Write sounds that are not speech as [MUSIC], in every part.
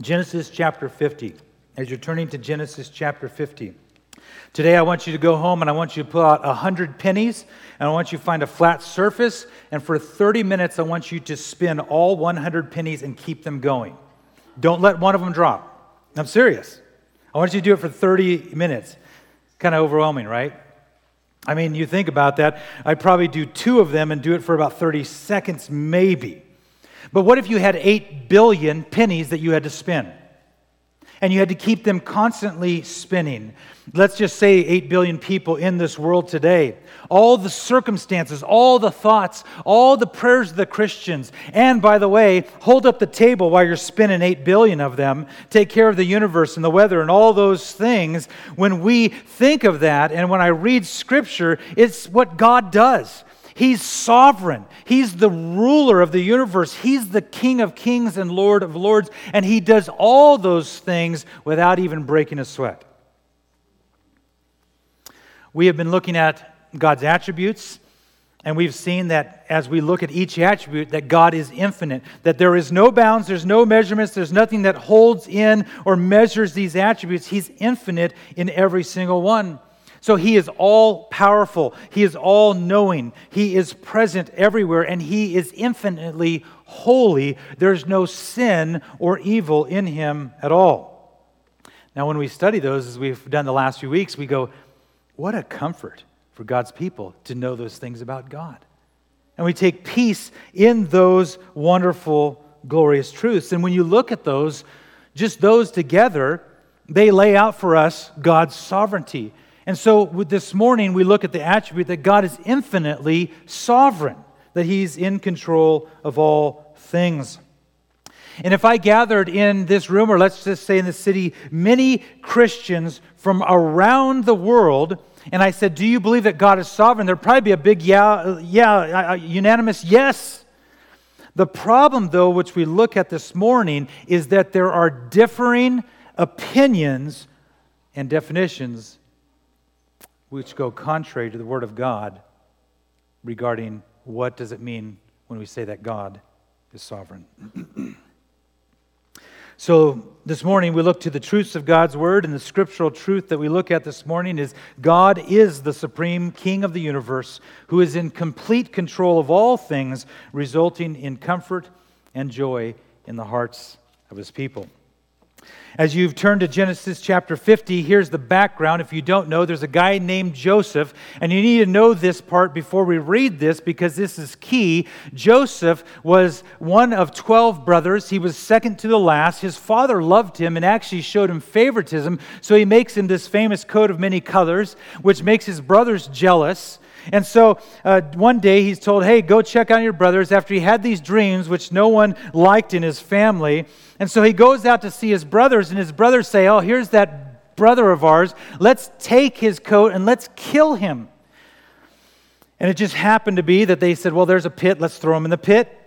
Genesis chapter 50. As you're turning to Genesis chapter 50. Today, I want you to go home and I want you to pull out 100 pennies and I want you to find a flat surface. And for 30 minutes, I want you to spin all 100 pennies and keep them going. Don't let one of them drop. I'm serious. I want you to do it for 30 minutes. Kind of overwhelming, right? I mean, you think about that. I'd probably do two of them and do it for about 30 seconds, maybe. But what if you had 8 billion pennies that you had to spin? And you had to keep them constantly spinning. Let's just say 8 billion people in this world today. All the circumstances, all the thoughts, all the prayers of the Christians. And by the way, hold up the table while you're spinning 8 billion of them. Take care of the universe and the weather and all those things. When we think of that and when I read scripture, it's what God does. He's sovereign. He's the ruler of the universe. He's the King of kings and Lord of lords. And He does all those things without even breaking a sweat. We have been looking at God's attributes. And we've seen that as we look at each attribute, that God is infinite, that there is no bounds, there's no measurements, there's nothing that holds in or measures these attributes. He's infinite in every single one. So he is all powerful, he is all knowing, he is present everywhere, and he is infinitely holy. There's no sin or evil in him at all. Now, when we study those, as we've done the last few weeks, we go, what a comfort for God's people to know those things about God. And we take peace in those wonderful, glorious truths. And when you look at those, just those together, they lay out for us God's sovereignty and so this morning, we look at the attribute that God is infinitely sovereign, that He's in control of all things. And if I gathered in this room, or let's just say in the city, many Christians from around the world, and I said, Do you believe that God is sovereign? There'd probably be a big yeah, yeah, uh, uh, unanimous yes. The problem, though, which we look at this morning, is that there are differing opinions and definitions which go contrary to the Word of God regarding what does it mean when we say that God is sovereign. [CLEARS THROAT] so this morning we look to the truths of God's Word, and the scriptural truth that we look at this morning is God is the supreme King of the universe who is in complete control of all things, resulting in comfort and joy in the hearts of His people. As you've turned to Genesis chapter 50, here's the background. If you don't know, there's a guy named Joseph, and you need to know this part before we read this because this is key. Joseph was one of 12 brothers. He was second to the last. His father loved him and actually showed him favoritism, so he makes him this famous coat of many colors, which makes his brothers jealous. And so uh, one day he's told, Hey, go check on your brothers after he had these dreams, which no one liked in his family. And so he goes out to see his brothers, and his brothers say, Oh, here's that brother of ours. Let's take his coat and let's kill him. And it just happened to be that they said, Well, there's a pit, let's throw him in the pit.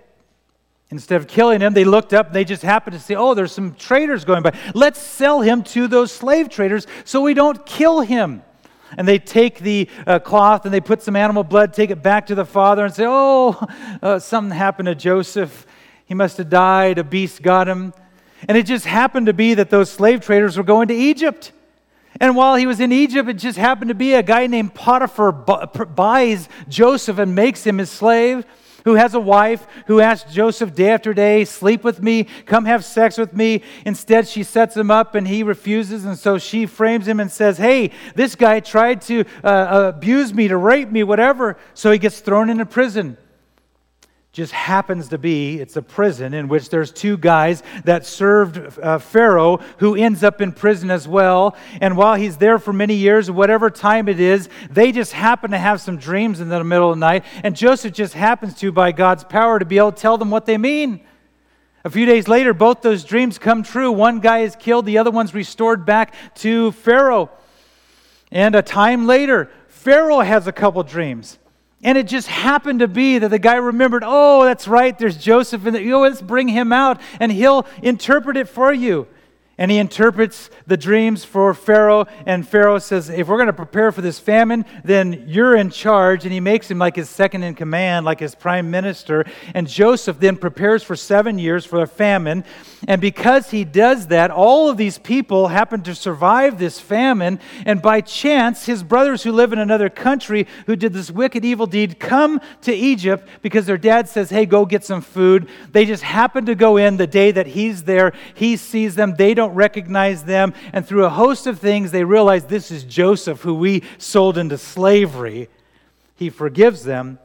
Instead of killing him, they looked up and they just happened to see, oh, there's some traders going by. Let's sell him to those slave traders so we don't kill him. And they take the uh, cloth and they put some animal blood, take it back to the father, and say, oh, [LAUGHS] uh, something happened to Joseph. He must have died. A beast got him. And it just happened to be that those slave traders were going to Egypt. And while he was in Egypt, it just happened to be a guy named Potiphar buys Joseph and makes him his slave, who has a wife who asks Joseph day after day, sleep with me, come have sex with me. Instead, she sets him up and he refuses. And so she frames him and says, Hey, this guy tried to uh, abuse me, to rape me, whatever. So he gets thrown into prison just happens to be it's a prison in which there's two guys that served uh, pharaoh who ends up in prison as well. And while he's there for many years whatever time it is they just happen to have some dreams in the middle of the night. And joseph just happens to by god's power to be able to tell them what they mean. A few days later both those dreams come true. One guy is killed the other one's restored back to pharaoh. And a time later pharaoh has a couple dreams and it just happened to be that the guy remembered, oh, that's right, there's Joseph in the, oh, let's bring him out and he'll interpret it for you. And he interprets the dreams for Pharaoh. And Pharaoh says, If we're going to prepare for this famine, then you're in charge. And he makes him like his second in command, like his prime minister. And Joseph then prepares for seven years for a famine. And because he does that, all of these people happen to survive this famine. And by chance, his brothers who live in another country who did this wicked, evil deed come to Egypt because their dad says, Hey, go get some food. They just happen to go in the day that he's there. He sees them. They don't don't recognize them. And through a host of things, they realize this is Joseph, who we sold into slavery. He forgives them.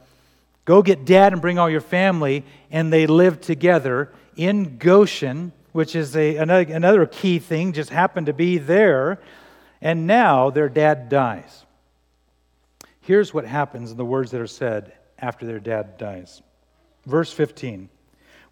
Go get dad and bring all your family. And they live together in Goshen, which is a, another, another key thing, just happened to be there. And now their dad dies. Here's what happens in the words that are said after their dad dies. Verse 15.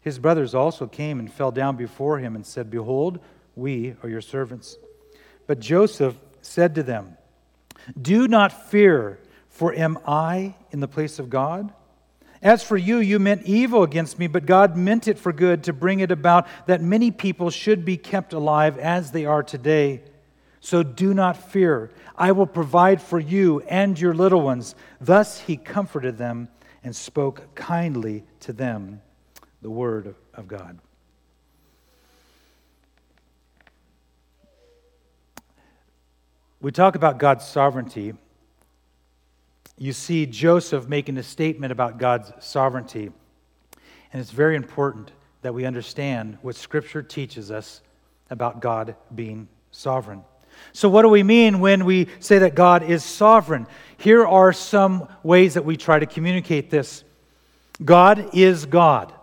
His brothers also came and fell down before him and said, Behold, we are your servants. But Joseph said to them, Do not fear, for am I in the place of God? As for you, you meant evil against me, but God meant it for good to bring it about that many people should be kept alive as they are today. So do not fear. I will provide for you and your little ones. Thus he comforted them and spoke kindly to them the Word of God. We talk about God's sovereignty. You see Joseph making a statement about God's sovereignty. And it's very important that we understand what Scripture teaches us about God being sovereign. So, what do we mean when we say that God is sovereign? Here are some ways that we try to communicate this God is God.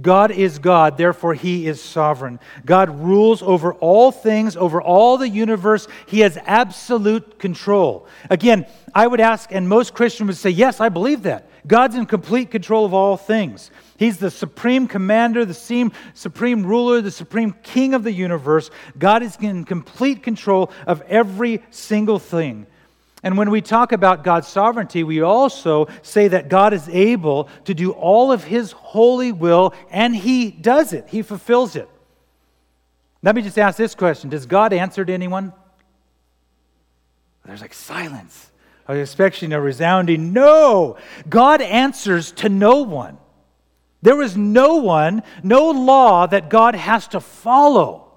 God is God, therefore, He is sovereign. God rules over all things, over all the universe. He has absolute control. Again, I would ask, and most Christians would say, Yes, I believe that. God's in complete control of all things. He's the supreme commander, the supreme ruler, the supreme king of the universe. God is in complete control of every single thing. And when we talk about God's sovereignty, we also say that God is able to do all of His holy will, and He does it. He fulfills it. Let me just ask this question Does God answer to anyone? There's like silence. I was expecting a resounding no. God answers to no one. There is no one, no law that God has to follow.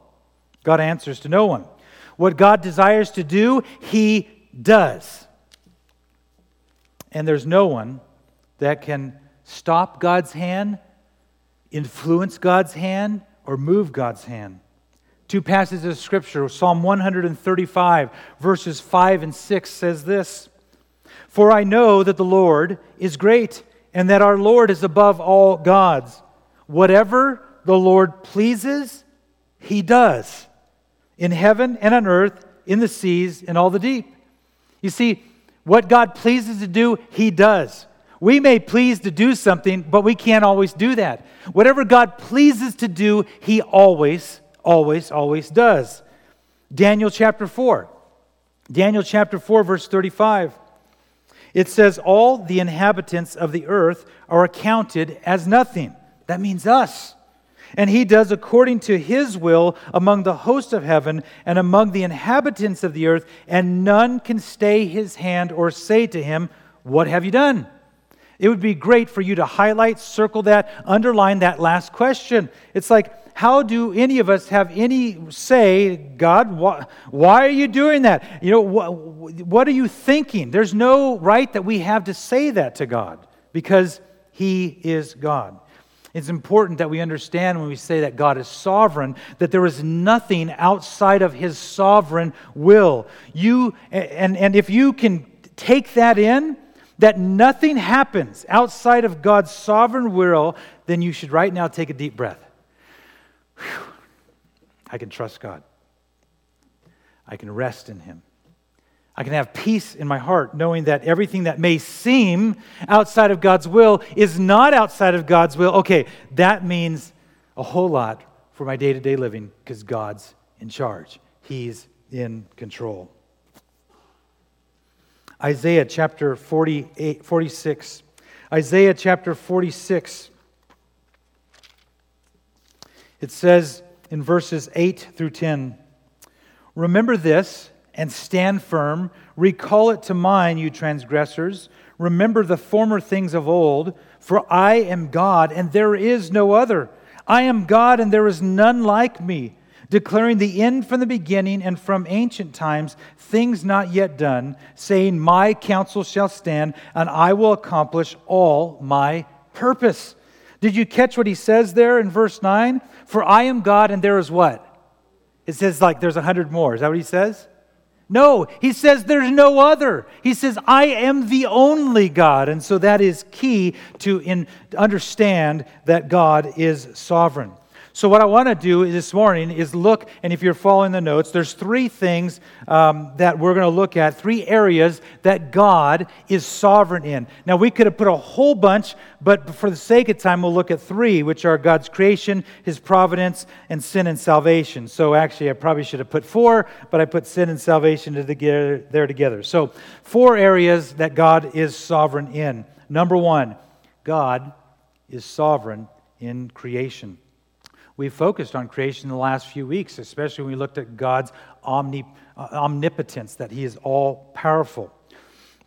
God answers to no one. What God desires to do, He does. And there's no one that can stop God's hand, influence God's hand, or move God's hand. Two passages of Scripture, Psalm 135, verses 5 and 6 says this For I know that the Lord is great, and that our Lord is above all gods. Whatever the Lord pleases, he does, in heaven and on earth, in the seas, and all the deep. You see, what God pleases to do, He does. We may please to do something, but we can't always do that. Whatever God pleases to do, He always, always, always does. Daniel chapter 4. Daniel chapter 4, verse 35. It says, All the inhabitants of the earth are accounted as nothing. That means us and he does according to his will among the host of heaven and among the inhabitants of the earth, and none can stay his hand or say to him, What have you done? It would be great for you to highlight, circle that, underline that last question. It's like, how do any of us have any say, God, why, why are you doing that? You know, wh- what are you thinking? There's no right that we have to say that to God because He is God. It's important that we understand when we say that God is sovereign, that there is nothing outside of his sovereign will. You, and, and if you can take that in, that nothing happens outside of God's sovereign will, then you should right now take a deep breath. Whew. I can trust God. I can rest in Him. I can have peace in my heart knowing that everything that may seem outside of God's will is not outside of God's will. Okay, that means a whole lot for my day to day living because God's in charge, He's in control. Isaiah chapter 48, 46. Isaiah chapter 46. It says in verses 8 through 10 Remember this and stand firm. Recall it to mind, you transgressors. Remember the former things of old, for I am God and there is no other. I am God and there is none like me, declaring the end from the beginning and from ancient times, things not yet done, saying, My counsel shall stand and I will accomplish all my purpose. Did you catch what he says there in verse 9? For I am God and there is what? It says like there's a hundred more. Is that what he says? No, he says there's no other. He says, I am the only God. And so that is key to in, understand that God is sovereign. So, what I want to do this morning is look, and if you're following the notes, there's three things um, that we're going to look at, three areas that God is sovereign in. Now, we could have put a whole bunch, but for the sake of time, we'll look at three, which are God's creation, His providence, and sin and salvation. So, actually, I probably should have put four, but I put sin and salvation together, there together. So, four areas that God is sovereign in. Number one, God is sovereign in creation. We've focused on creation in the last few weeks, especially when we looked at God's uh, omnipotence, that He is all powerful.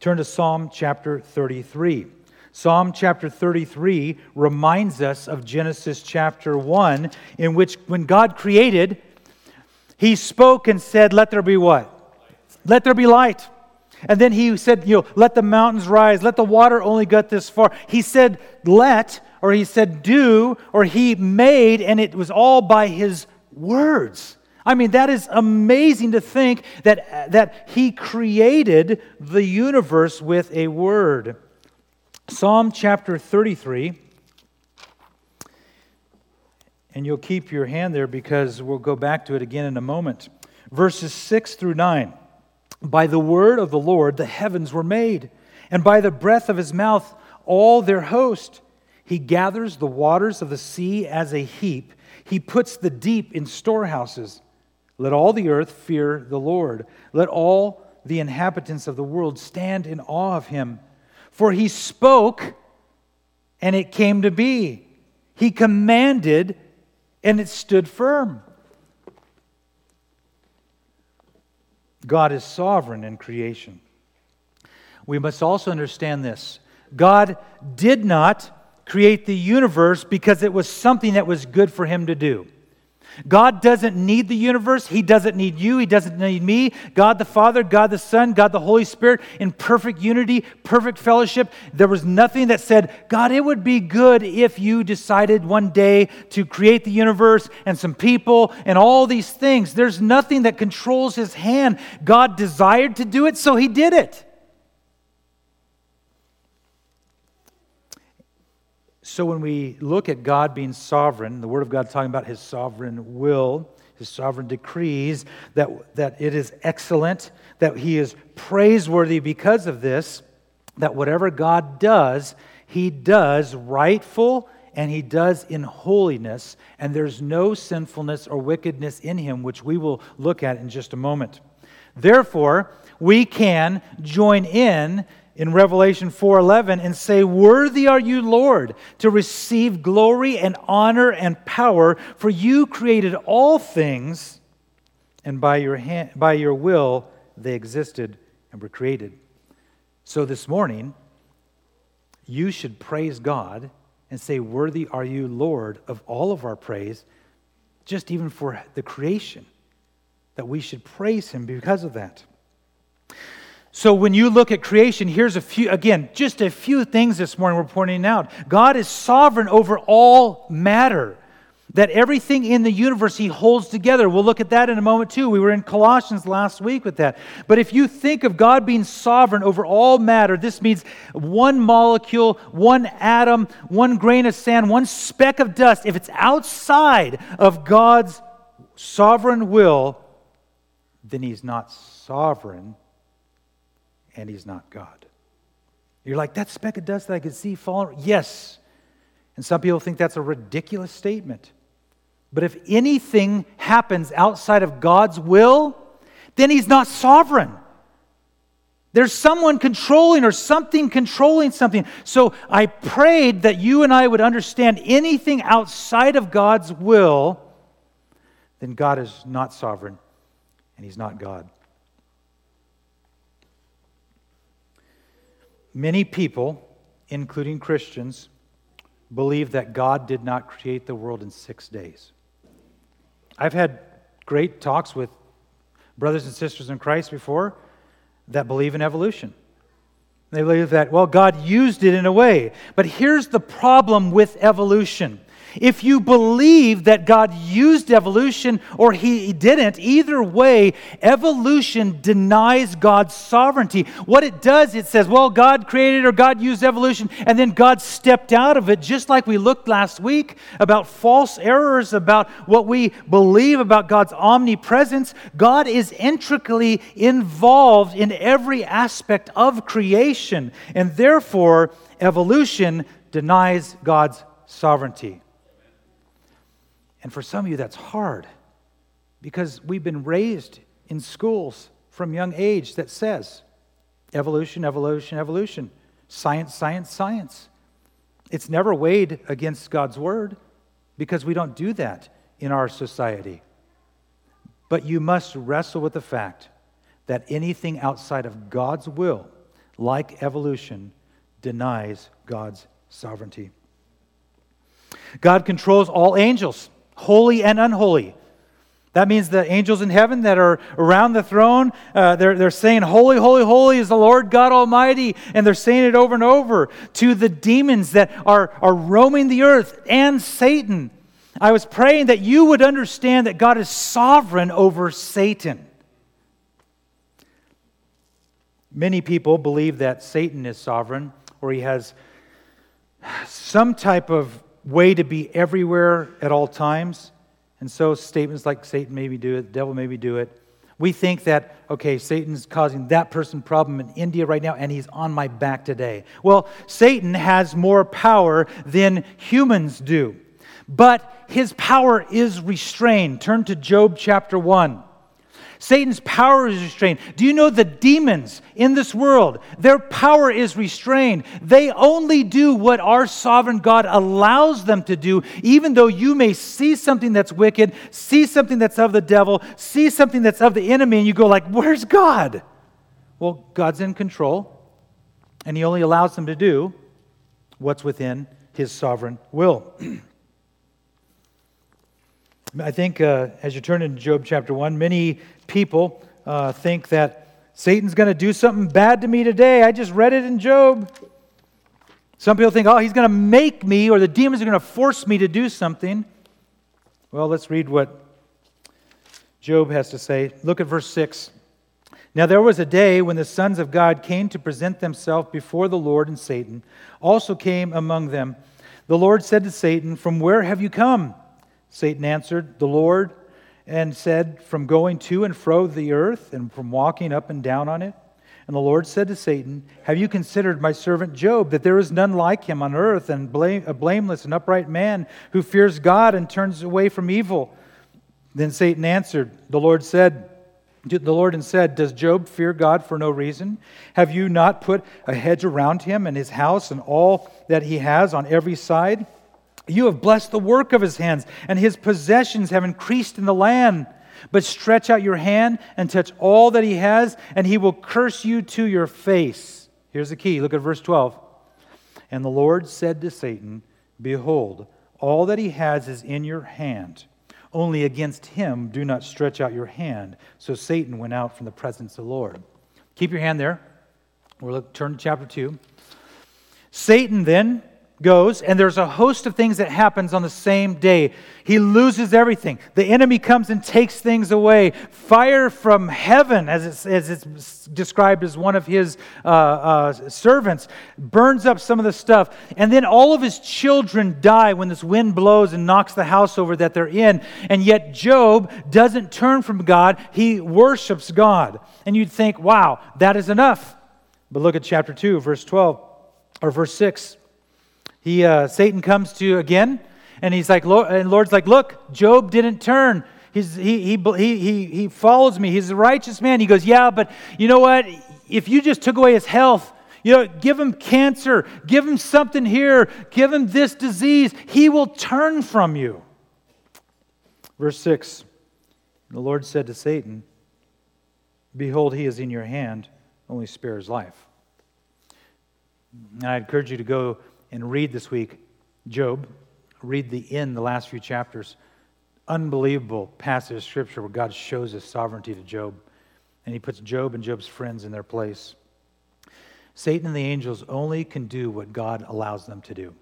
Turn to Psalm chapter 33. Psalm chapter 33 reminds us of Genesis chapter 1, in which when God created, He spoke and said, Let there be what? Let there be light. And then He said, You know, let the mountains rise, let the water only get this far. He said, Let, or he said do, or he made, and it was all by his words. I mean, that is amazing to think that, that he created the universe with a word. Psalm chapter 33, and you'll keep your hand there because we'll go back to it again in a moment. Verses 6 through 9. By the word of the Lord the heavens were made, and by the breath of his mouth all their host. He gathers the waters of the sea as a heap. He puts the deep in storehouses. Let all the earth fear the Lord. Let all the inhabitants of the world stand in awe of him. For he spoke, and it came to be. He commanded, and it stood firm. God is sovereign in creation. We must also understand this God did not create the universe because it was something that was good for him to do. God doesn't need the universe. He doesn't need you. He doesn't need me. God the Father, God the Son, God the Holy Spirit in perfect unity, perfect fellowship. There was nothing that said, God, it would be good if you decided one day to create the universe and some people and all these things. There's nothing that controls his hand. God desired to do it, so he did it. So when we look at God being sovereign, the Word of God talking about His sovereign will, His sovereign decrees, that, that it is excellent, that He is praiseworthy because of this, that whatever God does, He does rightful and He does in holiness, and there's no sinfulness or wickedness in Him, which we will look at in just a moment. Therefore, we can join in in Revelation 4:11 and say, "Worthy are you, Lord, to receive glory and honor and power, for you created all things, and by your hand, by your will they existed and were created." So this morning, you should praise God and say, "Worthy are you, Lord, of all of our praise, just even for the creation." That we should praise him because of that. So when you look at creation, here's a few, again, just a few things this morning we're pointing out. God is sovereign over all matter. That everything in the universe he holds together. We'll look at that in a moment too. We were in Colossians last week with that. But if you think of God being sovereign over all matter, this means one molecule, one atom, one grain of sand, one speck of dust, if it's outside of God's sovereign will, then he's not sovereign and he's not God. You're like, that speck of dust that I could see falling. Yes. And some people think that's a ridiculous statement. But if anything happens outside of God's will, then he's not sovereign. There's someone controlling or something controlling something. So I prayed that you and I would understand anything outside of God's will, then God is not sovereign and He's not God. Many people, including Christians, believe that God did not create the world in six days. I've had great talks with brothers and sisters in Christ before that believe in evolution. They believe that, well, God used it in a way. But here's the problem with evolution if you believe that God used evolution or he didn't, either way, evolution denies God's sovereignty. What it does, it says, well, God created or God used evolution, and then God stepped out of it, just like we looked last week about false errors, about what we believe about God's omnipresence. God is intricately involved in every aspect of creation, and therefore, evolution denies God's sovereignty. And for some of you, that's hard because we've been raised in schools from young age that says evolution, evolution, evolution, science, science, science. It's never weighed against God's word because we don't do that in our society. But you must wrestle with the fact that anything outside of God's will, like evolution, denies God's sovereignty. God controls all angels holy and unholy. That means the angels in heaven that are around the throne, uh, they're, they're saying, Holy, holy, holy is the Lord God Almighty. And they're saying it over and over to the demons that are, are roaming the earth and Satan. I was praying that you would understand that God is sovereign over Satan. Many people believe that Satan is sovereign or he has some type of way to be everywhere at all times. And so statements like Satan maybe do it, the devil maybe do it. We think that, okay, Satan's causing that person problem in India right now, and he's on my back today. Well, Satan has more power than humans do, but his power is restrained. Turn to Job chapter 1. Satan's power is restrained. Do you know the demons in this world? Their power is restrained. They only do what our sovereign God allows them to do, even though you may see something that's wicked, see something that's of the devil, see something that's of the enemy, and you go like, "Where's God?" Well, God's in control, and he only allows them to do what's within his sovereign will. [CLEARS THROAT] I think uh, as you turn into Job chapter 1, many people uh, think that Satan's going to do something bad to me today. I just read it in Job. Some people think, oh, he's going to make me, or the demons are going to force me to do something. Well, let's read what Job has to say. Look at verse 6. Now there was a day when the sons of God came to present themselves before the Lord, and Satan also came among them. The Lord said to Satan, From where have you come? Satan answered the Lord and said, From going to and fro the earth and from walking up and down on it. And the Lord said to Satan, Have you considered my servant Job, that there is none like him on earth, and blame, a blameless and upright man who fears God and turns away from evil? Then Satan answered, The Lord said, the Lord and said, Does Job fear God for no reason? Have you not put a hedge around him and his house and all that he has on every side? You have blessed the work of his hands, and his possessions have increased in the land. But stretch out your hand and touch all that he has, and he will curse you to your face. Here's the key look at verse 12. And the Lord said to Satan, Behold, all that he has is in your hand. Only against him do not stretch out your hand. So Satan went out from the presence of the Lord. Keep your hand there. We'll look, turn to chapter 2. Satan then goes, and there's a host of things that happens on the same day. He loses everything. The enemy comes and takes things away. Fire from heaven, as it's, as it's described as one of his uh, uh, servants, burns up some of the stuff. And then all of his children die when this wind blows and knocks the house over that they're in. And yet Job doesn't turn from God, he worships God. And you'd think, wow, that is enough. But look at chapter 2, verse 12, or verse 6. He, uh, Satan comes to again, and he's like, Lord, and Lord's like, look, Job didn't turn. He's, he, he, he, he follows me. He's a righteous man. He goes, yeah, but you know what? If you just took away his health, you know, give him cancer, give him something here, give him this disease, he will turn from you. Verse 6 The Lord said to Satan, Behold, he is in your hand, only spare his life. And I encourage you to go and read this week Job. Read the end, the last few chapters. Unbelievable passage of scripture where God shows his sovereignty to Job. And he puts Job and Job's friends in their place. Satan and the angels only can do what God allows them to do.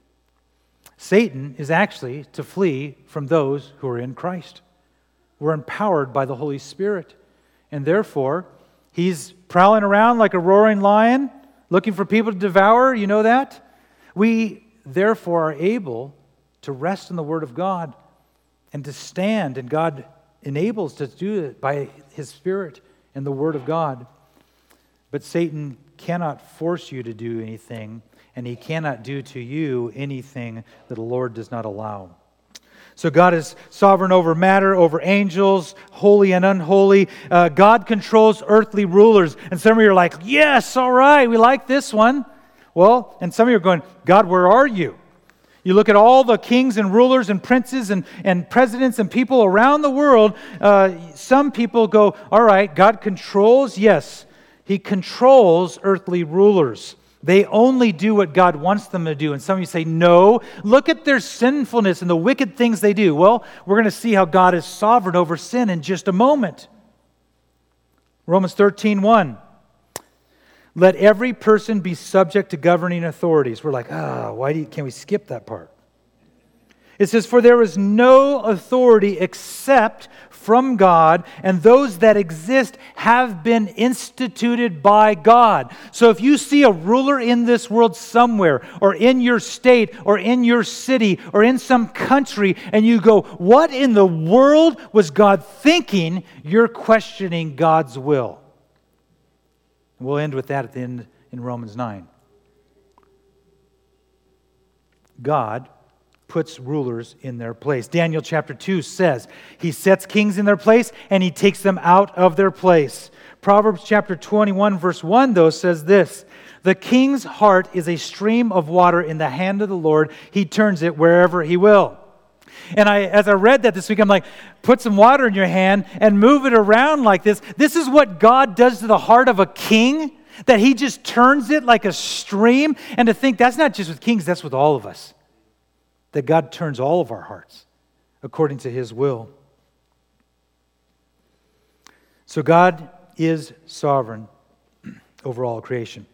Satan is actually to flee from those who are in Christ. We're empowered by the Holy Spirit. And therefore, he's prowling around like a roaring lion, looking for people to devour. You know that? We therefore are able to rest in the Word of God and to stand, and God enables to do it by His Spirit and the Word of God. But Satan cannot force you to do anything, and he cannot do to you anything that the Lord does not allow. So God is sovereign over matter, over angels, holy and unholy. Uh, God controls earthly rulers. And some of you are like, yes, all right, we like this one. Well, and some of you are going, God, where are you? You look at all the kings and rulers and princes and, and presidents and people around the world. Uh, some people go, All right, God controls. Yes, He controls earthly rulers. They only do what God wants them to do. And some of you say, No, look at their sinfulness and the wicked things they do. Well, we're going to see how God is sovereign over sin in just a moment. Romans 13 1. Let every person be subject to governing authorities. We're like, ah, oh, why you, can we skip that part? It says, For there is no authority except from God, and those that exist have been instituted by God. So if you see a ruler in this world somewhere, or in your state, or in your city, or in some country, and you go, What in the world was God thinking? You're questioning God's will. We'll end with that at the end in Romans 9. God puts rulers in their place. Daniel chapter 2 says, He sets kings in their place and He takes them out of their place. Proverbs chapter 21, verse 1, though, says this The king's heart is a stream of water in the hand of the Lord, He turns it wherever He will. And I, as I read that this week, I'm like, put some water in your hand and move it around like this. This is what God does to the heart of a king, that he just turns it like a stream. And to think that's not just with kings, that's with all of us. That God turns all of our hearts according to his will. So God is sovereign over all creation.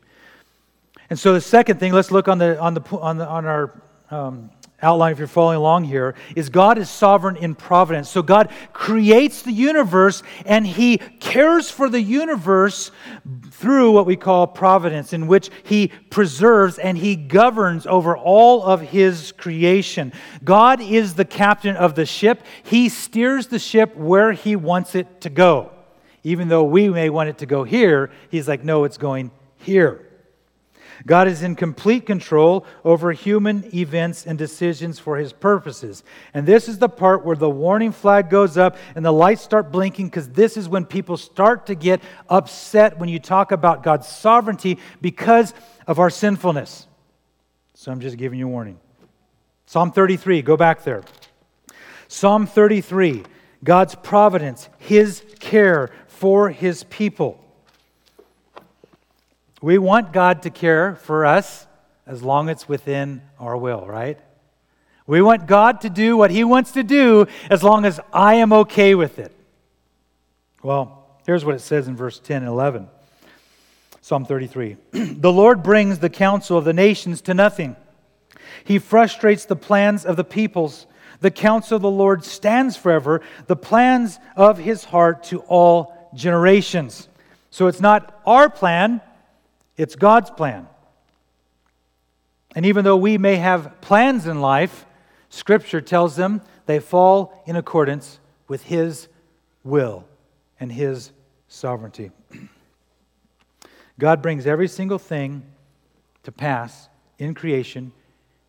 And so the second thing, let's look on the on the on the on our um, outline, if you're following along here, is God is sovereign in providence. So God creates the universe and He cares for the universe through what we call providence, in which He preserves and He governs over all of His creation. God is the captain of the ship, He steers the ship where He wants it to go. Even though we may want it to go here, He's like, no, it's going here. God is in complete control over human events and decisions for his purposes. And this is the part where the warning flag goes up and the lights start blinking because this is when people start to get upset when you talk about God's sovereignty because of our sinfulness. So I'm just giving you a warning. Psalm 33, go back there. Psalm 33, God's providence, his care for his people. We want God to care for us as long as it's within our will, right? We want God to do what He wants to do as long as I am okay with it. Well, here's what it says in verse 10 and 11 Psalm 33 [CLEARS THROAT] The Lord brings the counsel of the nations to nothing. He frustrates the plans of the peoples. The counsel of the Lord stands forever, the plans of his heart to all generations. So it's not our plan, it's God's plan. And even though we may have plans in life, Scripture tells them they fall in accordance with His will and His sovereignty. [CLEARS THROAT] God brings every single thing to pass in creation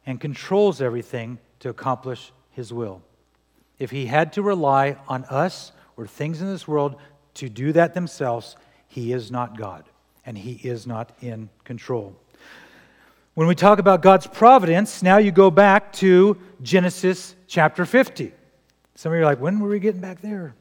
and controls everything to accomplish His will. If He had to rely on us or things in this world to do that themselves, He is not God and He is not in control. When we talk about God's providence, now you go back to Genesis chapter 50. Some of you are like, when were we getting back there?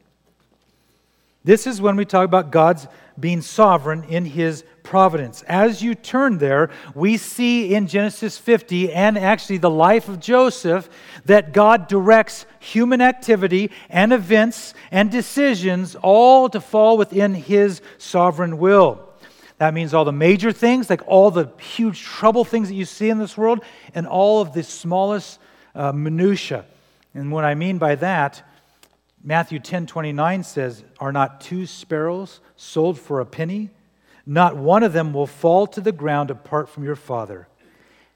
This is when we talk about God's being sovereign in his providence. As you turn there, we see in Genesis 50 and actually the life of Joseph that God directs human activity and events and decisions all to fall within his sovereign will. That means all the major things, like all the huge trouble things that you see in this world, and all of the smallest uh, minutiae. And what I mean by that, Matthew 10 29 says, Are not two sparrows sold for a penny? Not one of them will fall to the ground apart from your Father.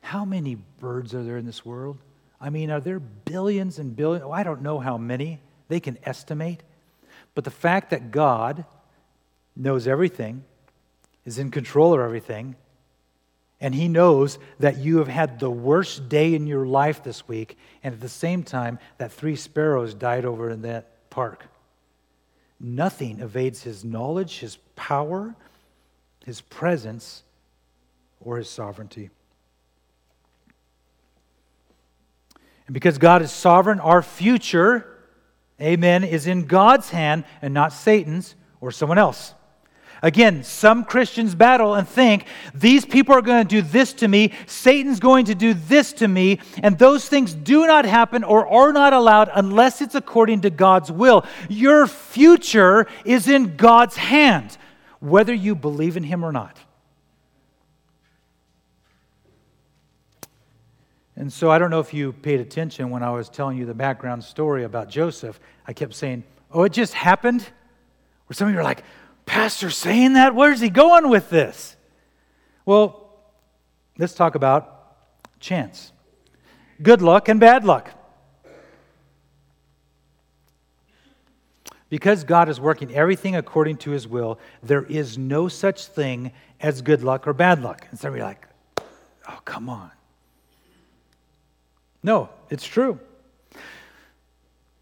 How many birds are there in this world? I mean, are there billions and billions? Oh, I don't know how many. They can estimate. But the fact that God knows everything, is in control of everything, and He knows that you have had the worst day in your life this week, and at the same time, that three sparrows died over in that park. Nothing evades His knowledge, His power, His presence, or His sovereignty. And because God is sovereign, our future, amen, is in God's hand and not Satan's or someone else. Again, some Christians battle and think these people are going to do this to me, Satan's going to do this to me, and those things do not happen or are not allowed unless it's according to God's will. Your future is in God's hand, whether you believe in Him or not. And so I don't know if you paid attention when I was telling you the background story about Joseph. I kept saying, Oh, it just happened? Or some of you are like, Pastor saying that? Where's he going with this? Well, let's talk about chance good luck and bad luck. Because God is working everything according to his will, there is no such thing as good luck or bad luck. And you are like, oh, come on. No, it's true.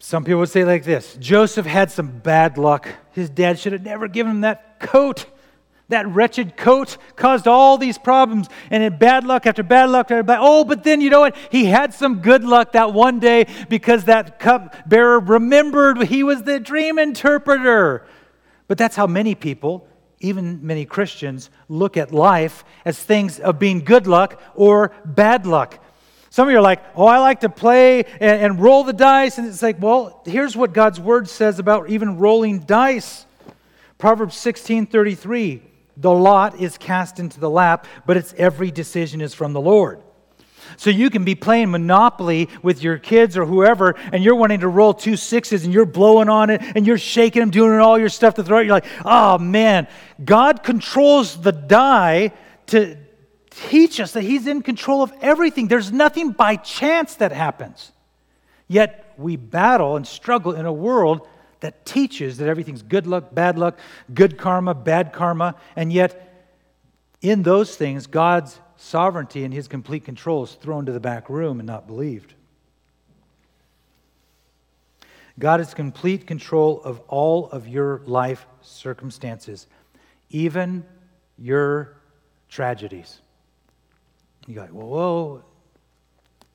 Some people would say like this Joseph had some bad luck. His dad should have never given him that coat. That wretched coat caused all these problems, and in bad luck after bad luck after bad. Oh, but then you know what? He had some good luck that one day because that cup bearer remembered he was the dream interpreter. But that's how many people, even many Christians, look at life as things of being good luck or bad luck. Some of you are like, oh, I like to play and, and, roll the dice. And it's like, well, here's what God's word says about even rolling dice. Proverbs 16 33. The lot is cast into the lap, but its every decision is from the Lord. So you can be playing Monopoly with your kids or whoever, and you're wanting to roll two sixes and you're blowing on it and you're shaking them, doing all your stuff to throw it. You're like, oh man, God controls the die to, teach us that He's in control of everything. There's nothing by chance that happens. Yet we battle and struggle in a world that teaches that everything's good luck, bad luck, good karma, bad karma, and yet in those things, God's sovereignty and His complete control is thrown to the back room and not believed. God has complete control of all of your life circumstances, even your tragedies. You go, well, whoa.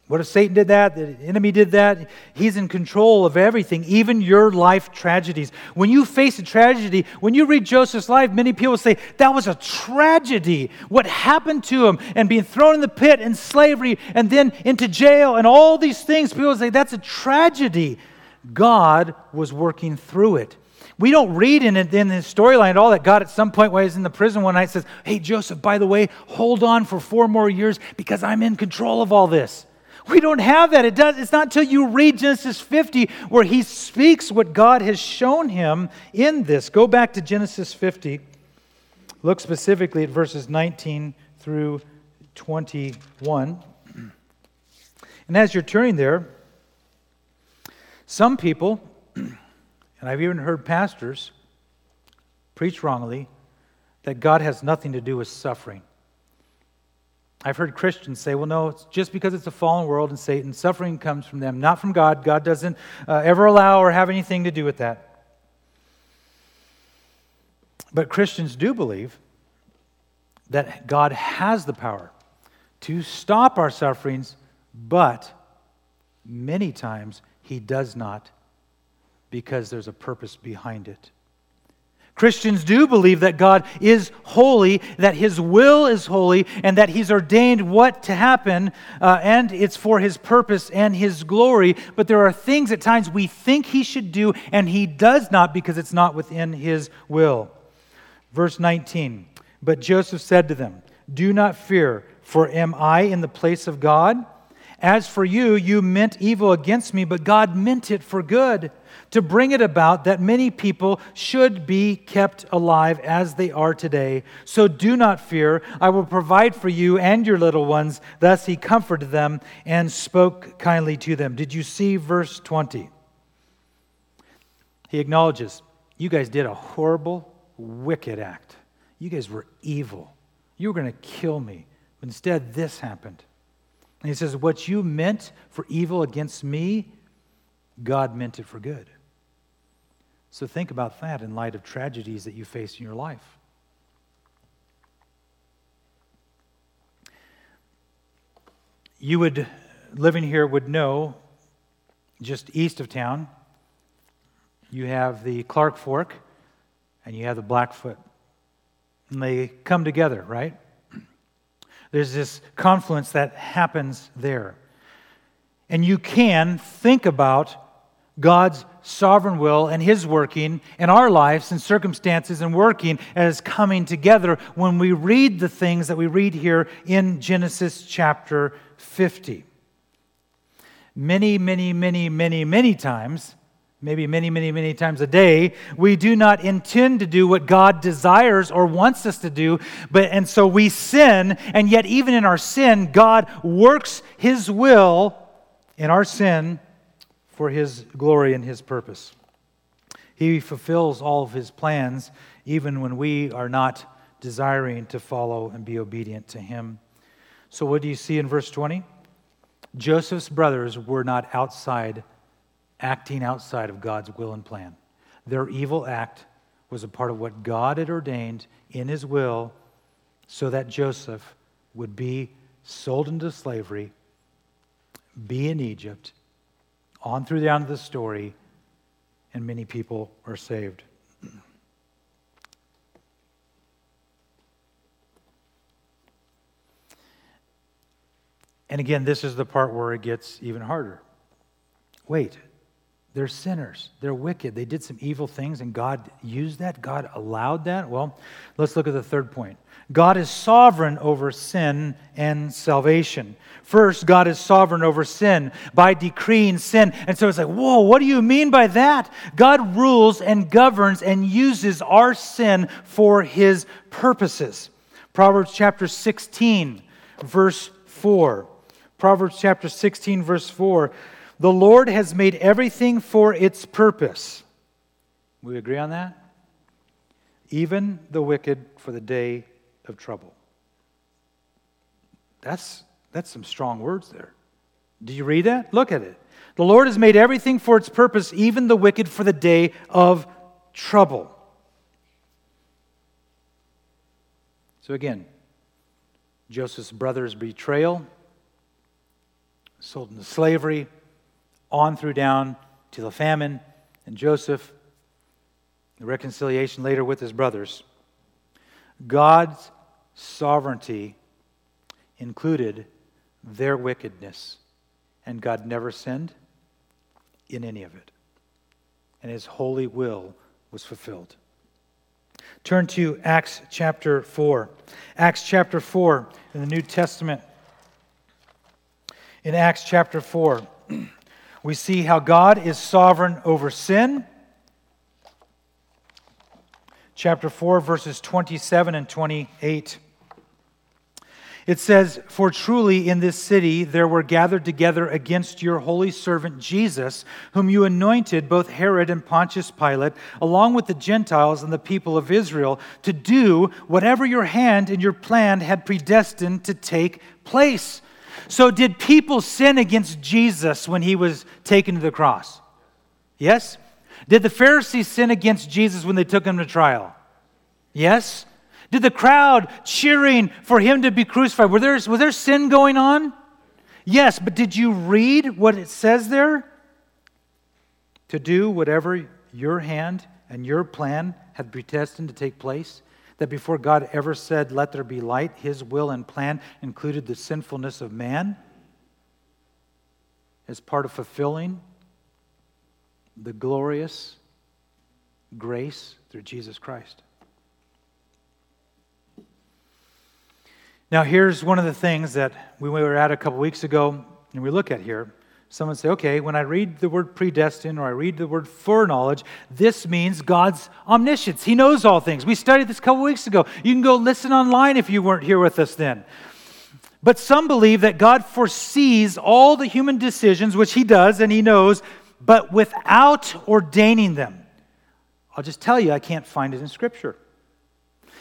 What if Satan did that? The enemy did that? He's in control of everything, even your life tragedies. When you face a tragedy, when you read Joseph's life, many people say, that was a tragedy. What happened to him and being thrown in the pit and slavery and then into jail and all these things, people say, that's a tragedy. God was working through it. We don't read in, in the storyline at all that God at some point while he's in the prison one night says, Hey, Joseph, by the way, hold on for four more years because I'm in control of all this. We don't have that. It does, it's not until you read Genesis 50 where he speaks what God has shown him in this. Go back to Genesis 50. Look specifically at verses 19 through 21. And as you're turning there, some people, and I've even heard pastors preach wrongly, that God has nothing to do with suffering. I've heard Christians say, well, no, it's just because it's a fallen world and Satan, suffering comes from them, not from God. God doesn't uh, ever allow or have anything to do with that. But Christians do believe that God has the power to stop our sufferings, but many times he does not because there's a purpose behind it. Christians do believe that God is holy, that His will is holy, and that He's ordained what to happen, uh, and it's for His purpose and His glory. But there are things at times we think He should do, and He does not because it's not within His will. Verse 19 But Joseph said to them, Do not fear, for am I in the place of God? As for you, you meant evil against me, but God meant it for good to bring it about that many people should be kept alive as they are today. So do not fear. I will provide for you and your little ones. Thus he comforted them and spoke kindly to them. Did you see verse 20? He acknowledges, You guys did a horrible, wicked act. You guys were evil. You were going to kill me. But instead, this happened. And he says, What you meant for evil against me, God meant it for good. So think about that in light of tragedies that you face in your life. You would, living here, would know just east of town, you have the Clark Fork and you have the Blackfoot. And they come together, right? There's this confluence that happens there. And you can think about God's sovereign will and His working in our lives and circumstances and working as coming together when we read the things that we read here in Genesis chapter 50. Many, many, many, many, many times, maybe many, many, many times a day, we do not intend to do what God desires or wants us to do, but and so we sin, and yet even in our sin, God works His will in our sin for His glory and His purpose. He fulfills all of His plans even when we are not desiring to follow and be obedient to Him. So, what do you see in verse 20? Joseph's brothers were not outside, acting outside of God's will and plan. Their evil act was a part of what God had ordained in His will so that Joseph would be sold into slavery, be in Egypt, on through the end of the story, and many people are saved. And again, this is the part where it gets even harder. Wait, they're sinners. They're wicked. They did some evil things, and God used that? God allowed that? Well, let's look at the third point. God is sovereign over sin and salvation. First, God is sovereign over sin by decreeing sin. And so it's like, whoa, what do you mean by that? God rules and governs and uses our sin for his purposes. Proverbs chapter 16, verse 4. Proverbs chapter 16, verse 4. The Lord has made everything for its purpose. We agree on that? Even the wicked for the day of trouble. That's, that's some strong words there. Do you read that? Look at it. The Lord has made everything for its purpose, even the wicked for the day of trouble. So again, Joseph's brother's betrayal, sold into slavery, on through down to the famine, and Joseph, the reconciliation later with his brothers. God's sovereignty included their wickedness, and God never sinned in any of it. And his holy will was fulfilled. Turn to Acts chapter 4. Acts chapter 4 in the New Testament. In Acts chapter 4, [CLEARS THROAT] we see how God is sovereign over sin. Chapter 4, verses 27 and 28. It says, For truly in this city there were gathered together against your holy servant Jesus, whom you anointed, both Herod and Pontius Pilate, along with the Gentiles and the people of Israel, to do whatever your hand and your plan had predestined to take place. So, did people sin against Jesus when he was taken to the cross? Yes? Did the Pharisees sin against Jesus when they took him to trial? Yes? Did the crowd cheering for him to be crucified, were there, was there sin going on? Yes, but did you read what it says there? To do whatever your hand and your plan had predestined to take place? That before God ever said, Let there be light, his will and plan included the sinfulness of man as part of fulfilling the glorious grace through Jesus Christ. Now, here's one of the things that we were at a couple weeks ago, and we look at here Someone say, okay, when I read the word predestined or I read the word foreknowledge, this means God's omniscience. He knows all things. We studied this a couple weeks ago. You can go listen online if you weren't here with us then. But some believe that God foresees all the human decisions, which He does and He knows, but without ordaining them. I'll just tell you, I can't find it in Scripture.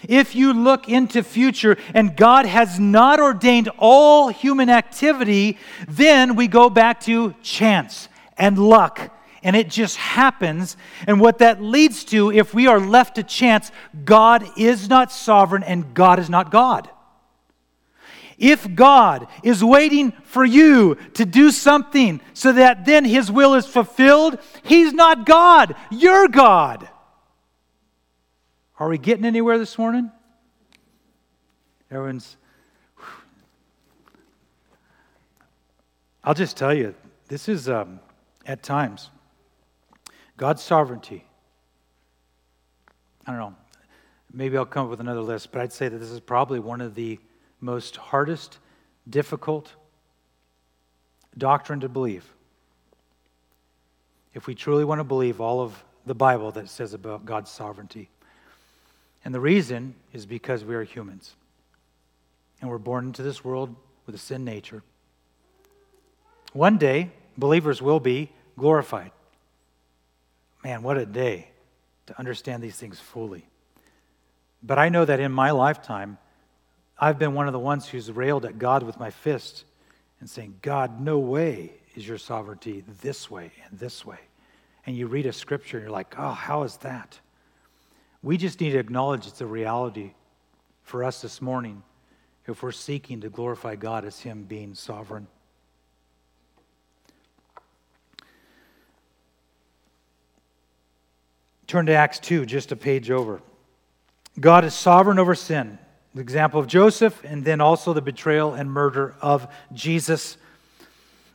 If you look into future and God has not ordained all human activity, then we go back to chance and luck. And it just happens. And what that leads to, if we are left to chance, God is not sovereign and God is not God. If God is waiting for you to do something so that then His will is fulfilled, He's not God. You're God. Are we getting anywhere this morning? Everyone's. I'll just tell you, this is um, at times God's sovereignty. I don't know. Maybe I'll come up with another list, but I'd say that this is probably one of the most hardest, difficult doctrine to believe. If we truly want to believe all of the Bible that says about God's sovereignty. And the reason is because we are humans. And we're born into this world with a sin nature. One day, believers will be glorified. Man, what a day to understand these things fully. But I know that in my lifetime, I've been one of the ones who's railed at God with my fist and saying, God, no way is your sovereignty this way and this way. And you read a scripture and you're like, oh, how is that? We just need to acknowledge it's a reality for us this morning if we're seeking to glorify God as Him being sovereign. Turn to Acts 2, just a page over. God is sovereign over sin. The example of Joseph, and then also the betrayal and murder of Jesus.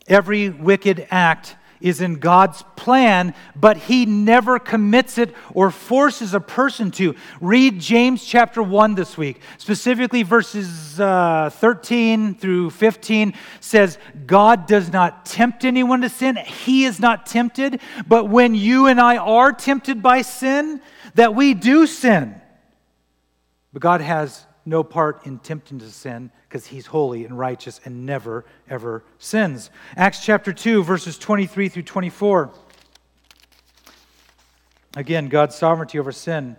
Every wicked act is in God's plan, but He never commits it or forces a person to. Read James chapter 1 this week, specifically verses uh, 13 through 15 says, God does not tempt anyone to sin. He is not tempted, but when you and I are tempted by sin, that we do sin. But God has no part in tempting to sin because he's holy and righteous and never, ever sins. Acts chapter 2, verses 23 through 24. Again, God's sovereignty over sin.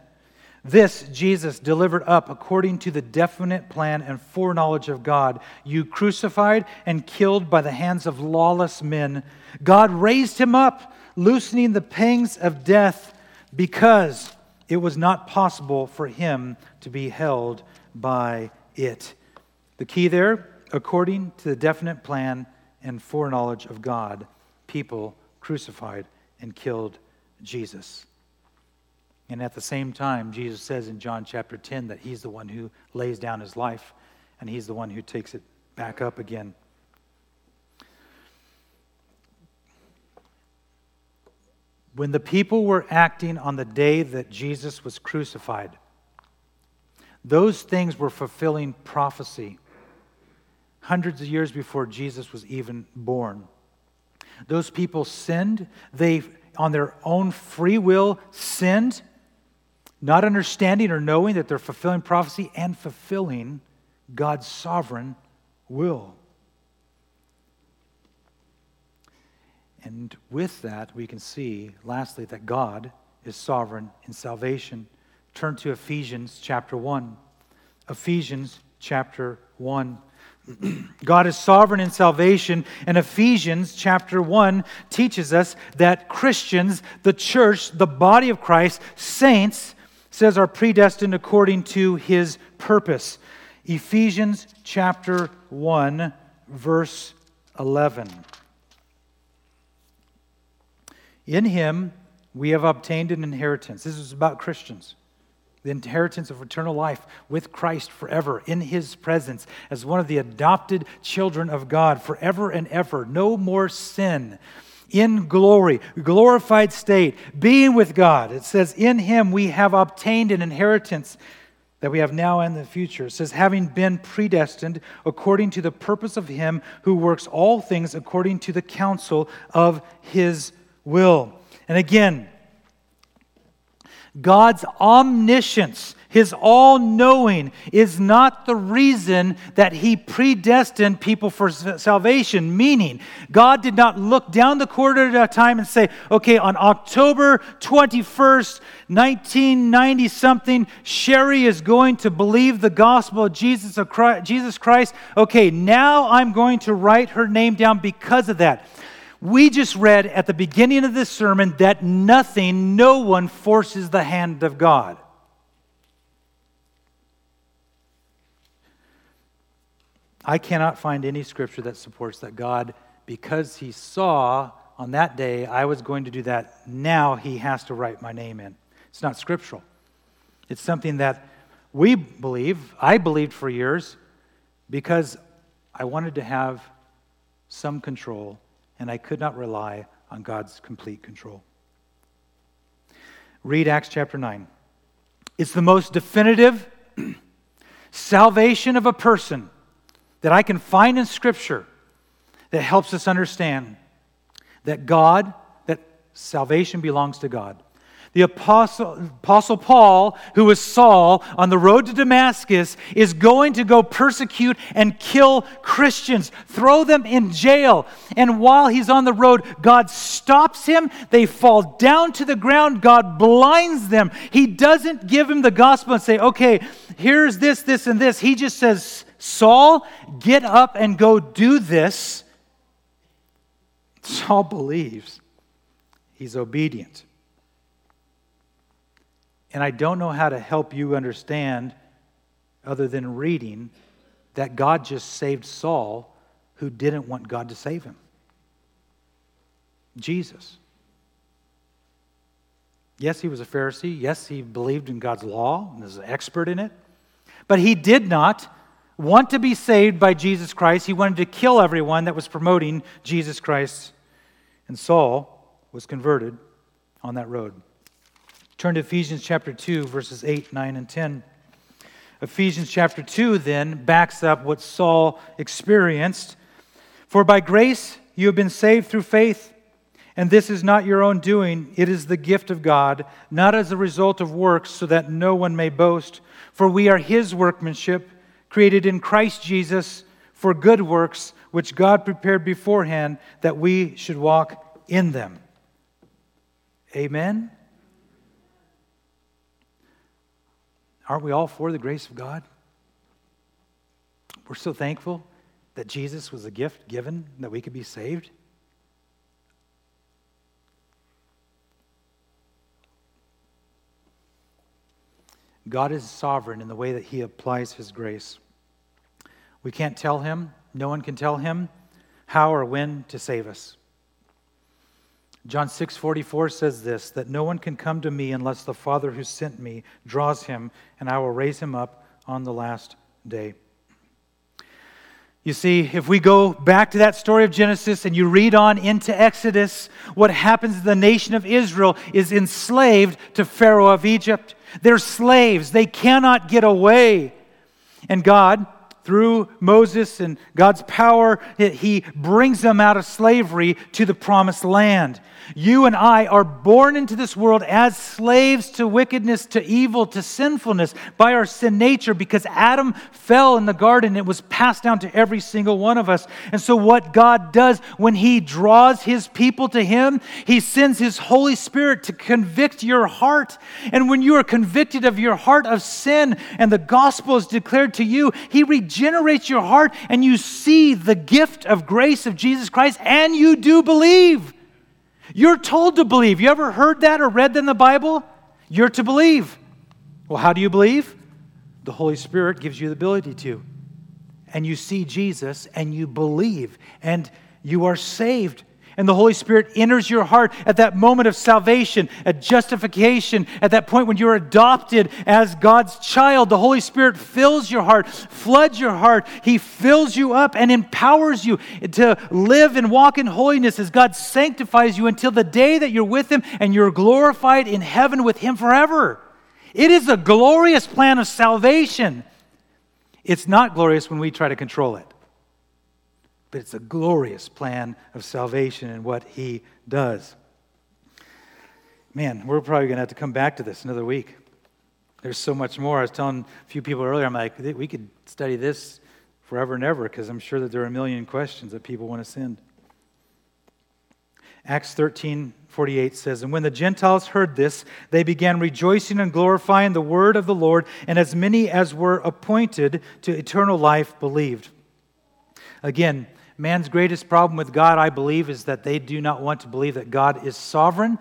This Jesus delivered up according to the definite plan and foreknowledge of God. You crucified and killed by the hands of lawless men. God raised him up, loosening the pangs of death because it was not possible for him to be held by it. The key there, according to the definite plan and foreknowledge of God, people crucified and killed Jesus. And at the same time, Jesus says in John chapter 10 that he's the one who lays down his life and he's the one who takes it back up again. When the people were acting on the day that Jesus was crucified, those things were fulfilling prophecy. Hundreds of years before Jesus was even born. Those people sinned. They, on their own free will, sinned, not understanding or knowing that they're fulfilling prophecy and fulfilling God's sovereign will. And with that, we can see, lastly, that God is sovereign in salvation. Turn to Ephesians chapter 1. Ephesians chapter 1. God is sovereign in salvation, and Ephesians chapter 1 teaches us that Christians, the church, the body of Christ, saints, says are predestined according to his purpose. Ephesians chapter 1, verse 11. In him we have obtained an inheritance. This is about Christians. The inheritance of eternal life with Christ forever in his presence as one of the adopted children of God forever and ever. No more sin. In glory, glorified state, being with God. It says, In him we have obtained an inheritance that we have now and the future. It says, having been predestined according to the purpose of him who works all things according to the counsel of his will. And again, God's omniscience, his all knowing, is not the reason that he predestined people for salvation. Meaning, God did not look down the corridor at a time and say, okay, on October 21st, 1990 something, Sherry is going to believe the gospel of Jesus, Christ. Okay, now I'm going to write her name down because of that. We just read at the beginning of this sermon that nothing, no one forces the hand of God. I cannot find any scripture that supports that God, because He saw on that day I was going to do that, now He has to write my name in. It's not scriptural. It's something that we believe, I believed for years, because I wanted to have some control and I could not rely on God's complete control. Read Acts chapter 9. It's the most definitive [CLEARS THROAT] salvation of a person that I can find in Scripture that helps us understand that God, that salvation belongs to God. The apostle, apostle Paul, who was Saul on the road to Damascus, is going to go persecute and kill Christians, throw them in jail. And while he's on the road, God stops him. They fall down to the ground. God blinds them. He doesn't give him the gospel and say, okay, here's this, this, and this. He just says, Saul, get up and go do this. Saul believes. He's obedient. And I don't know how to help you understand, other than reading, that God just saved Saul who didn't want God to save him. Jesus. Yes, he was a Pharisee. Yes, he believed in God's law and was an expert in it. But he did not want to be saved by Jesus Christ. He wanted to kill everyone that was promoting Jesus Christ. And Saul was converted on that road. Turn to Ephesians chapter 2, verses 8, 9, and 10. Ephesians chapter 2 then backs up what Saul experienced. For by grace you have been saved through faith, and this is not your own doing, it is the gift of God, not as a result of works, so that no one may boast. For we are his workmanship, created in Christ Jesus for good works, which God prepared beforehand that we should walk in them. Amen. Aren't we all for the grace of God? We're so thankful that Jesus was a gift given that we could be saved. God is sovereign in the way that He applies His grace. We can't tell Him, no one can tell Him how or when to save us. John 6:44 says this that no one can come to me unless the Father who sent me draws him and I will raise him up on the last day. You see, if we go back to that story of Genesis and you read on into Exodus, what happens to the nation of Israel is enslaved to Pharaoh of Egypt. They're slaves, they cannot get away. And God through Moses and God's power, he brings them out of slavery to the promised land. You and I are born into this world as slaves to wickedness, to evil, to sinfulness by our sin nature because Adam fell in the garden. It was passed down to every single one of us. And so, what God does when He draws His people to Him, He sends His Holy Spirit to convict your heart. And when you are convicted of your heart of sin and the gospel is declared to you, He regenerates your heart and you see the gift of grace of Jesus Christ and you do believe. You're told to believe. You ever heard that or read that in the Bible? You're to believe. Well, how do you believe? The Holy Spirit gives you the ability to. And you see Jesus and you believe and you are saved and the Holy Spirit enters your heart at that moment of salvation, at justification, at that point when you're adopted as God's child. The Holy Spirit fills your heart, floods your heart. He fills you up and empowers you to live and walk in holiness as God sanctifies you until the day that you're with Him and you're glorified in heaven with Him forever. It is a glorious plan of salvation. It's not glorious when we try to control it but it's a glorious plan of salvation and what he does. Man, we're probably going to have to come back to this another week. There's so much more. I was telling a few people earlier, I'm like, we could study this forever and ever because I'm sure that there are a million questions that people want to send. Acts 13 48 says, And when the Gentiles heard this, they began rejoicing and glorifying the word of the Lord, and as many as were appointed to eternal life believed. Again, Man's greatest problem with God, I believe, is that they do not want to believe that God is sovereign.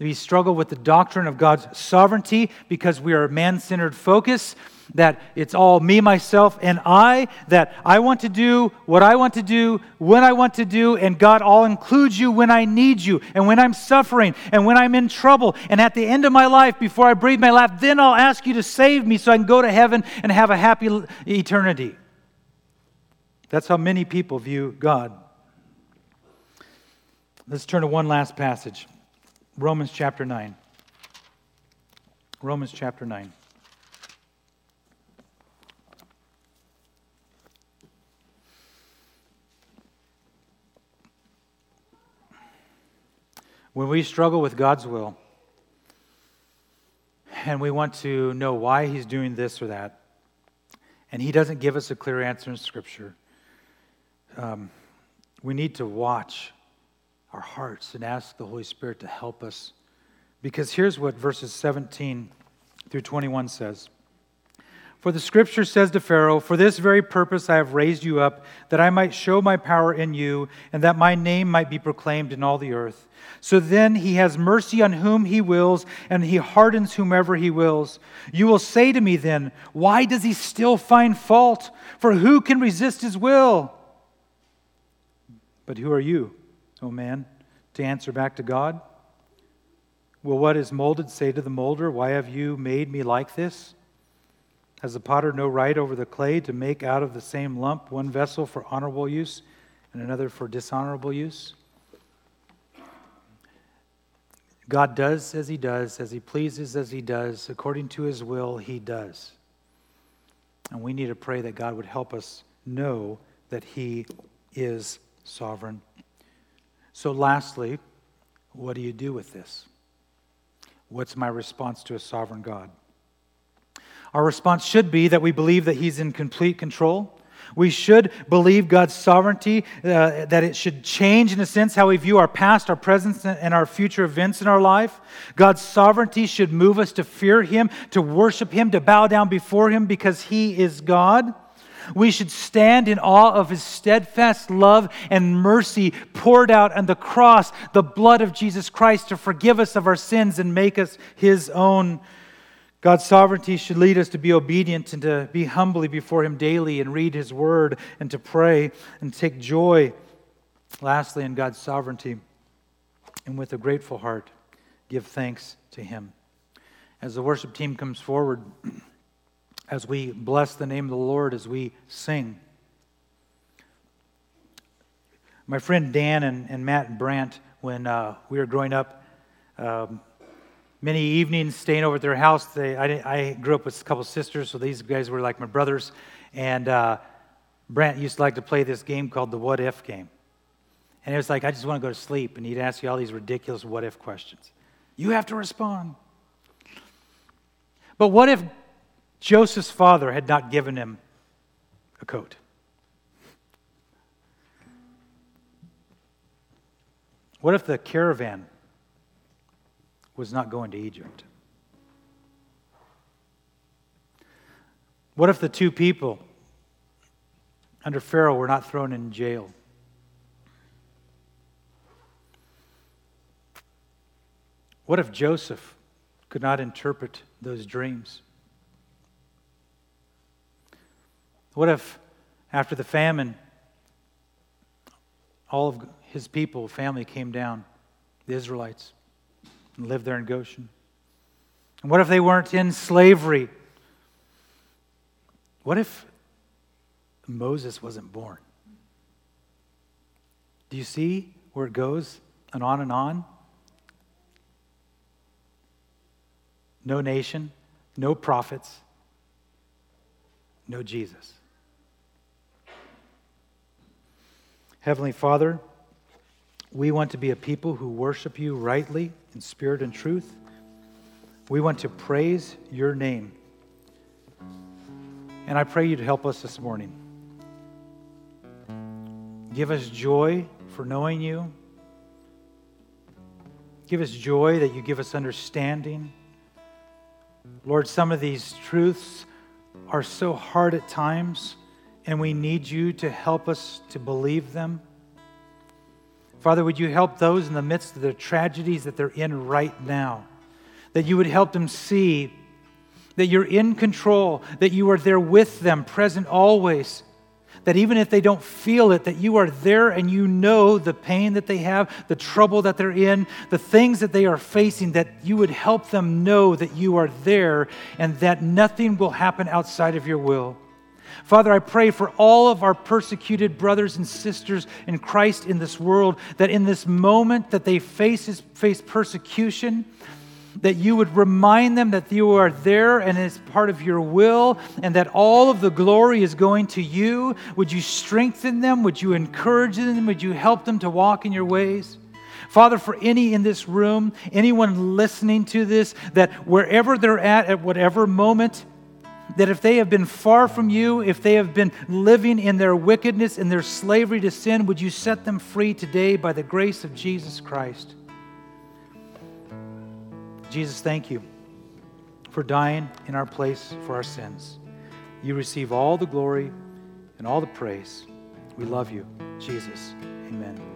We struggle with the doctrine of God's sovereignty because we are man centered focus, that it's all me, myself, and I, that I want to do what I want to do when I want to do, and God all includes you when I need you, and when I'm suffering, and when I'm in trouble, and at the end of my life, before I breathe my last, then I'll ask you to save me so I can go to heaven and have a happy eternity. That's how many people view God. Let's turn to one last passage Romans chapter 9. Romans chapter 9. When we struggle with God's will and we want to know why He's doing this or that, and He doesn't give us a clear answer in Scripture, um, we need to watch our hearts and ask the Holy Spirit to help us. Because here's what verses 17 through 21 says. For the scripture says to Pharaoh, For this very purpose I have raised you up, that I might show my power in you, and that my name might be proclaimed in all the earth. So then he has mercy on whom he wills, and he hardens whomever he wills. You will say to me then, Why does he still find fault? For who can resist his will? But who are you, O man, to answer back to God? Will what is molded say to the molder, Why have you made me like this? Has the potter no right over the clay to make out of the same lump one vessel for honorable use and another for dishonorable use? God does as he does, as he pleases as he does, according to his will, he does. And we need to pray that God would help us know that he is sovereign. So, lastly, what do you do with this? What's my response to a sovereign God? Our response should be that we believe that He's in complete control. We should believe God's sovereignty, uh, that it should change, in a sense, how we view our past, our present, and our future events in our life. God's sovereignty should move us to fear Him, to worship Him, to bow down before Him because He is God. We should stand in awe of his steadfast love and mercy poured out on the cross, the blood of Jesus Christ to forgive us of our sins and make us his own. God's sovereignty should lead us to be obedient and to be humbly before him daily and read his word and to pray and take joy, lastly, in God's sovereignty. And with a grateful heart, give thanks to him. As the worship team comes forward, as we bless the name of the Lord as we sing. My friend Dan and, and Matt and Brant, when uh, we were growing up, um, many evenings staying over at their house. They, I, I, grew up with a couple sisters, so these guys were like my brothers. And uh, Brent used to like to play this game called the What If game. And it was like, I just want to go to sleep. And he'd ask you all these ridiculous what if questions. You have to respond. But what if Joseph's father had not given him a coat? What if the caravan was not going to Egypt? What if the two people under Pharaoh were not thrown in jail? What if Joseph could not interpret those dreams? What if, after the famine, all of his people, family came down, the Israelites, and lived there in Goshen? And what if they weren't in slavery? What if Moses wasn't born? Do you see where it goes and on and on? No nation, no prophets, no Jesus. Heavenly Father, we want to be a people who worship you rightly in spirit and truth. We want to praise your name. And I pray you to help us this morning. Give us joy for knowing you. Give us joy that you give us understanding. Lord, some of these truths are so hard at times and we need you to help us to believe them. Father, would you help those in the midst of the tragedies that they're in right now? That you would help them see that you're in control, that you are there with them, present always. That even if they don't feel it, that you are there and you know the pain that they have, the trouble that they're in, the things that they are facing, that you would help them know that you are there and that nothing will happen outside of your will. Father, I pray for all of our persecuted brothers and sisters in Christ in this world that in this moment that they face, face persecution, that you would remind them that you are there and it's part of your will, and that all of the glory is going to you. Would you strengthen them? Would you encourage them? Would you help them to walk in your ways? Father, for any in this room, anyone listening to this, that wherever they're at, at whatever moment, that if they have been far from you, if they have been living in their wickedness, in their slavery to sin, would you set them free today by the grace of Jesus Christ? Jesus, thank you for dying in our place for our sins. You receive all the glory and all the praise. We love you, Jesus. Amen.